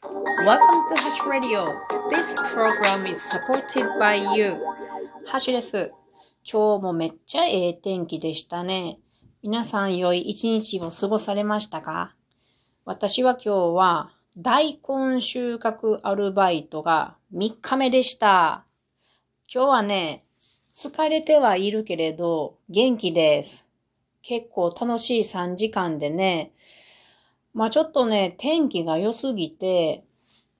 Welcome to Hash Radio. This program is supported by you. ハッシュです。今日もめっちゃええ天気でしたね。皆さん良い一日を過ごされましたか？私は今日は大根収穫アルバイトが3日目でした。今日はね、疲れてはいるけれど元気です。結構楽しい3時間でね、まあちょっとね、天気が良すぎて、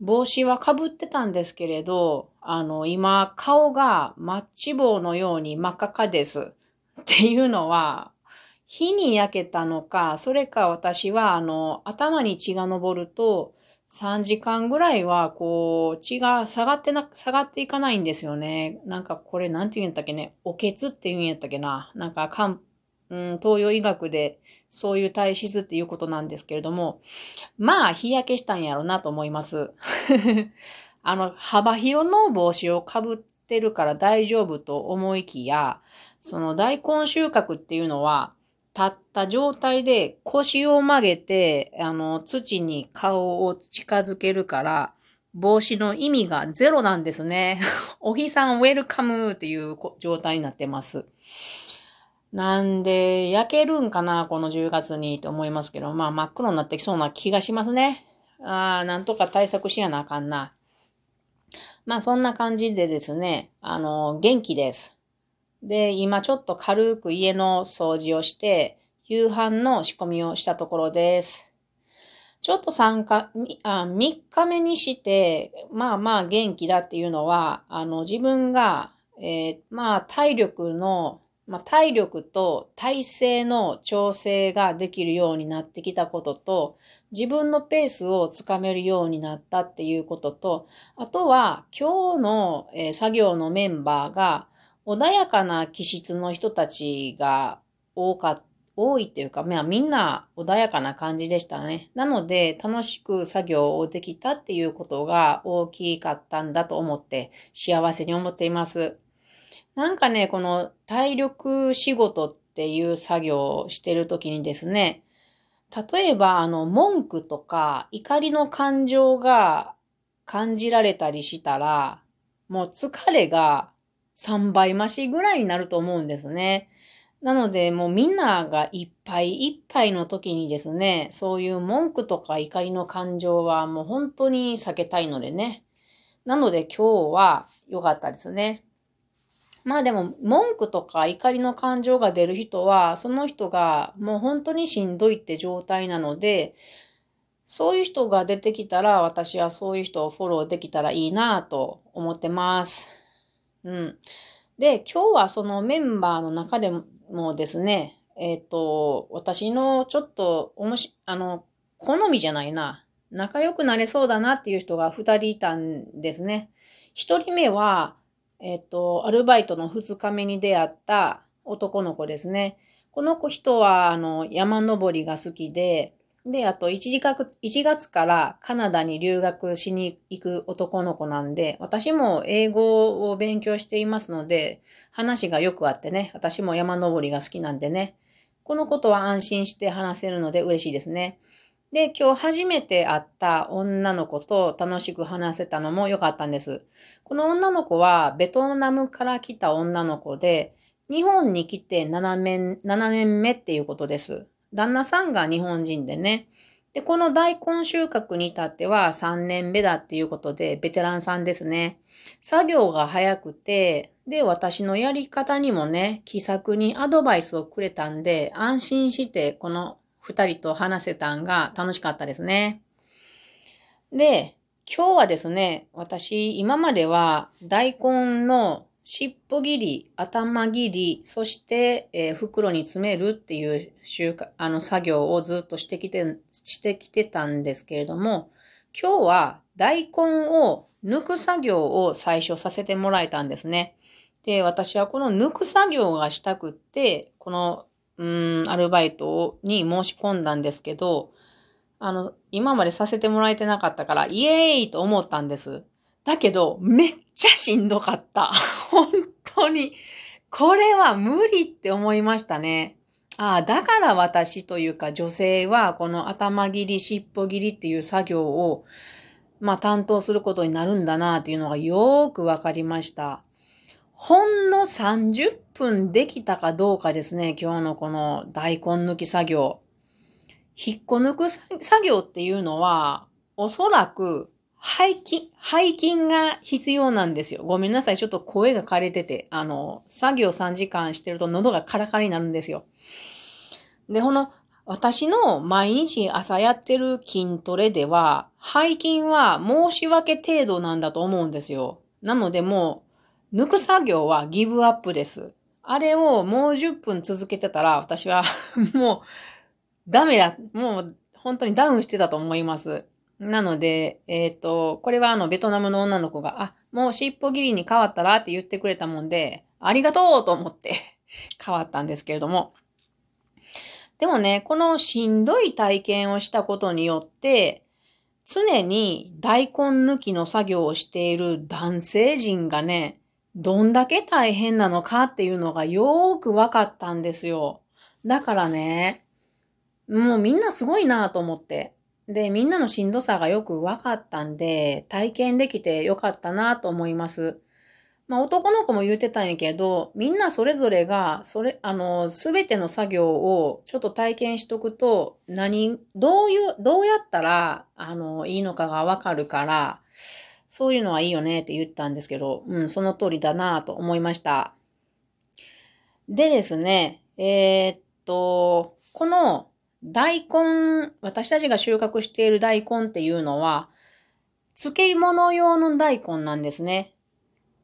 帽子は被ってたんですけれど、あの、今、顔がマッチ棒のように真っ赤かです。っていうのは、火に焼けたのか、それか私は、あの、頭に血が昇ると、3時間ぐらいは、こう、血が下がってな、下がっていかないんですよね。なんかこれ、なんて言うんだっけね。おけつって言うんやったっけな。なんか、かん、うん、東洋医学でそういう体質っていうことなんですけれども、まあ、日焼けしたんやろなと思います。あの、幅広の帽子をかぶってるから大丈夫と思いきや、その大根収穫っていうのは、立った状態で腰を曲げて、あの、土に顔を近づけるから、帽子の意味がゼロなんですね。お日さんウェルカムっていう状態になってます。なんで、焼けるんかな、この10月にと思いますけど、まあ真っ黒になってきそうな気がしますね。ああ、なんとか対策しやなあかんな。まあそんな感じでですね、あの、元気です。で、今ちょっと軽く家の掃除をして、夕飯の仕込みをしたところです。ちょっと参加、あ3日目にして、まあまあ元気だっていうのは、あの自分が、えー、まあ体力の、まあ体力と体勢の調整ができるようになってきたことと、自分のペースをつかめるようになったっていうことと、あとは今日の、え、作業のメンバーが、穏やかな気質の人たちが多か、多いっていうか、まあ、みんな穏やかな感じでしたね。なので、楽しく作業をできたっていうことが大きかったんだと思って、幸せに思っています。なんかね、この体力仕事っていう作業をしてるときにですね、例えば、あの、文句とか怒りの感情が感じられたりしたら、もう疲れが3倍増しぐらいになると思うんですね。なので、もうみんながいっぱいいっぱいの時にですね、そういう文句とか怒りの感情はもう本当に避けたいのでね。なので今日は良かったですね。まあでも文句とか怒りの感情が出る人は、その人がもう本当にしんどいって状態なので、そういう人が出てきたら私はそういう人をフォローできたらいいなと思ってます。うん。で、今日はそのメンバーの中でもですね、えっ、ー、と、私のちょっとおもし、あの、好みじゃないな。仲良くなれそうだなっていう人が二人いたんですね。一人目は、えっ、と、アルバイトの二日目に出会った男の子ですね。この子人は、あの、山登りが好きで、で、あと1月、1月からカナダに留学しに行く男の子なんで、私も英語を勉強していますので、話がよくあってね、私も山登りが好きなんでね、このことは安心して話せるので嬉しいですね。で、今日初めて会った女の子と楽しく話せたのも良かったんです。この女の子はベトナムから来た女の子で、日本に来て7年 ,7 年目っていうことです。旦那さんが日本人でね。で、この大根収穫に至っては3年目だっていうことで、ベテランさんですね。作業が早くて、で、私のやり方にもね、気さくにアドバイスをくれたんで、安心してこの二人と話せたんが楽しかったですね。で、今日はですね、私、今までは大根の尻尾切り、頭切り、そして、えー、袋に詰めるっていう習慣、あの作業をずっとしてきて、してきてたんですけれども、今日は大根を抜く作業を最初させてもらえたんですね。で、私はこの抜く作業がしたくって、この、うん、アルバイトに申し込んだんですけど、あの、今までさせてもらえてなかったから、イエーイと思ったんです。だけど、めっちゃしんどかった。本当に。これは無理って思いましたね。ああ、だから私というか女性はこの頭切り、尻尾切りっていう作業をまあ担当することになるんだなっていうのがよーくわかりました。ほんの30分できたかどうかですね、今日のこの大根抜き作業。引っこ抜く作業っていうのは、おそらく背筋、背筋が必要なんですよ。ごめんなさい。ちょっと声が枯れてて、あの、作業3時間してると喉がカラカラになるんですよ。で、この、私の毎日朝やってる筋トレでは、背筋は申し訳程度なんだと思うんですよ。なのでもう、抜く作業はギブアップです。あれをもう10分続けてたら、私は もう、ダメだ。もう、本当にダウンしてたと思います。なので、えっ、と、これはあの、ベトナムの女の子が、あ、もう尻尾切りに変わったらって言ってくれたもんで、ありがとうと思って 変わったんですけれども。でもね、このしんどい体験をしたことによって、常に大根抜きの作業をしている男性陣がね、どんだけ大変なのかっていうのがよーくわかったんですよ。だからね、もうみんなすごいなと思って。で、みんなのしんどさがよく分かったんで、体験できてよかったなと思います。まあ男の子も言ってたんやけど、みんなそれぞれが、それ、あの、すべての作業をちょっと体験しとくと、何、どういう、どうやったら、あの、いいのかが分かるから、そういうのはいいよねって言ったんですけど、うん、その通りだなと思いました。でですね、えーっと、この大根、私たちが収穫している大根っていうのは、漬物用の大根なんですね。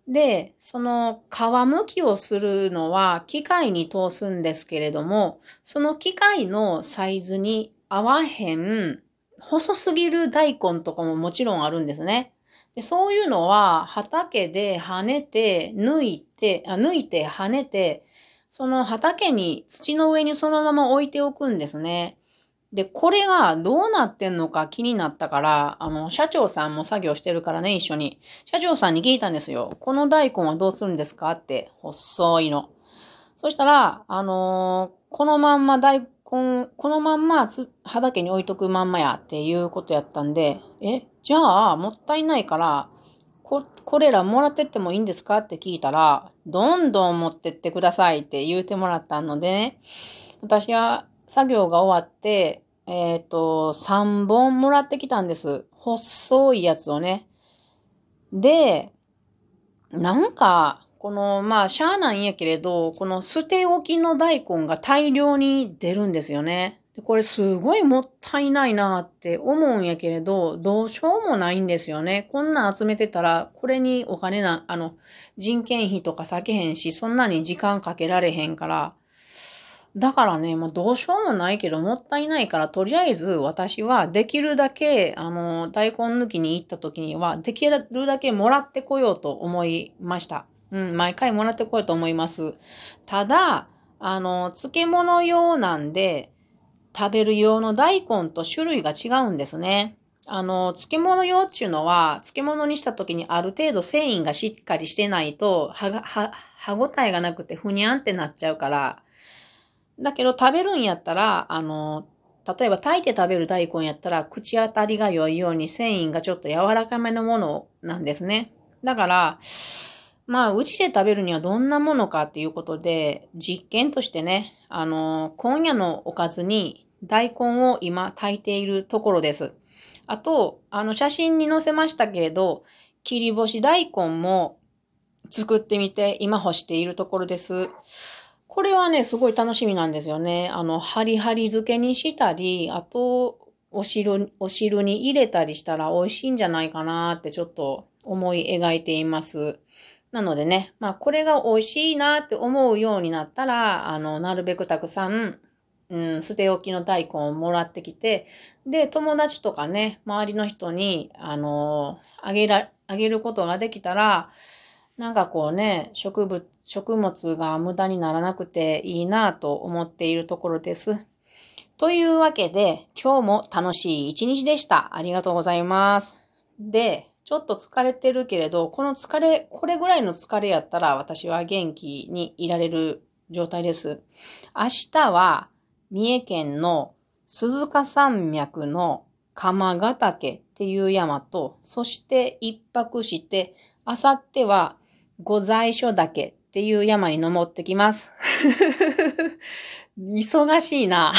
で、その皮むきをするのは機械に通すんですけれども、その機械のサイズに合わへん、細すぎる大根とかももちろんあるんですね。でそういうのは畑で跳ねて、抜いて、あ抜いて跳ねて、その畑に土の上にそのまま置いておくんですね。で、これがどうなってんのか気になったから、あの、社長さんも作業してるからね、一緒に。社長さんに聞いたんですよ。この大根はどうするんですかって、細いの。そしたら、あのーこのまんま大根、このまんま畑に置いとくまんまやっていうことやったんで、え、じゃあ、もったいないから、こ、これらもらってってもいいんですかって聞いたら、どんどん持ってってくださいって言うてもらったのでね、私は作業が終わって、えっ、と、3本もらってきたんです。細いやつをね。で、なんか、この、まあ、しゃあないんやけれど、この捨て置きの大根が大量に出るんですよね。でこれすごいもったいないなって思うんやけれど、どうしようもないんですよね。こんなん集めてたら、これにお金な、あの、人件費とか避けへんし、そんなに時間かけられへんから。だからね、もうどうしようもないけど、もったいないから、とりあえず私はできるだけ、あの、大根抜きに行った時には、できるだけもらってこようと思いました。うん、毎回もらってこようと思います。ただ、あの、漬物用なんで、食べる用の大根と種類が違うんですね。あの、漬物用っていうのは、漬物にした時にある程度繊維がしっかりしてないと、歯が、歯、歯ごたえがなくてふにゃんってなっちゃうから。だけど食べるんやったら、あの、例えば炊いて食べる大根やったら、口当たりが良いように繊維がちょっと柔らかめのものなんですね。だから、まあ、うちで食べるにはどんなものかっていうことで、実験としてね、あの、今夜のおかずに大根を今炊いているところです。あと、あの、写真に載せましたけれど、切り干し大根も作ってみて、今干しているところです。これはね、すごい楽しみなんですよね。あの、ハリハリ漬けにしたり、あと、お汁、お汁に入れたりしたら美味しいんじゃないかなってちょっと思い描いています。なのでね、まあこれが美味しいなって思うようになったら、あの、なるべくたくさん、うん、捨て置きの大根をもらってきて、で、友達とかね、周りの人に、あの、あげら、あげることができたら、なんかこうね、植物、食物が無駄にならなくていいなと思っているところです。というわけで、今日も楽しい一日でした。ありがとうございます。で、ちょっと疲れてるけれど、この疲れ、これぐらいの疲れやったら私は元気にいられる状態です。明日は三重県の鈴鹿山脈の鎌ヶ岳っていう山と、そして一泊して、あさっては御在所岳っていう山に登ってきます。忙しいな。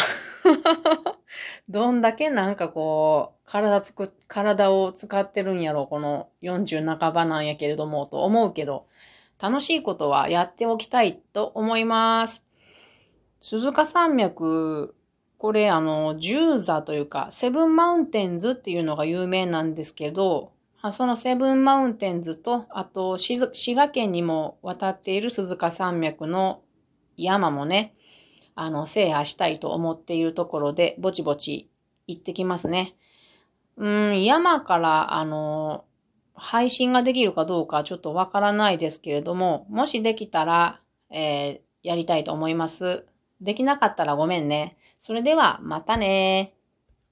どんだけなんかこう、体つく、体を使ってるんやろ、この40半ばなんやけれども、と思うけど、楽しいことはやっておきたいと思います。鈴鹿山脈、これあの、十座というか、セブンマウンテンズっていうのが有名なんですけど、そのセブンマウンテンズと、あと、滋賀県にも渡っている鈴鹿山脈の山もね、あの、制覇したいと思っているところで、ぼちぼち行ってきますね。うん、山から、あの、配信ができるかどうかちょっとわからないですけれども、もしできたら、えー、やりたいと思います。できなかったらごめんね。それでは、またね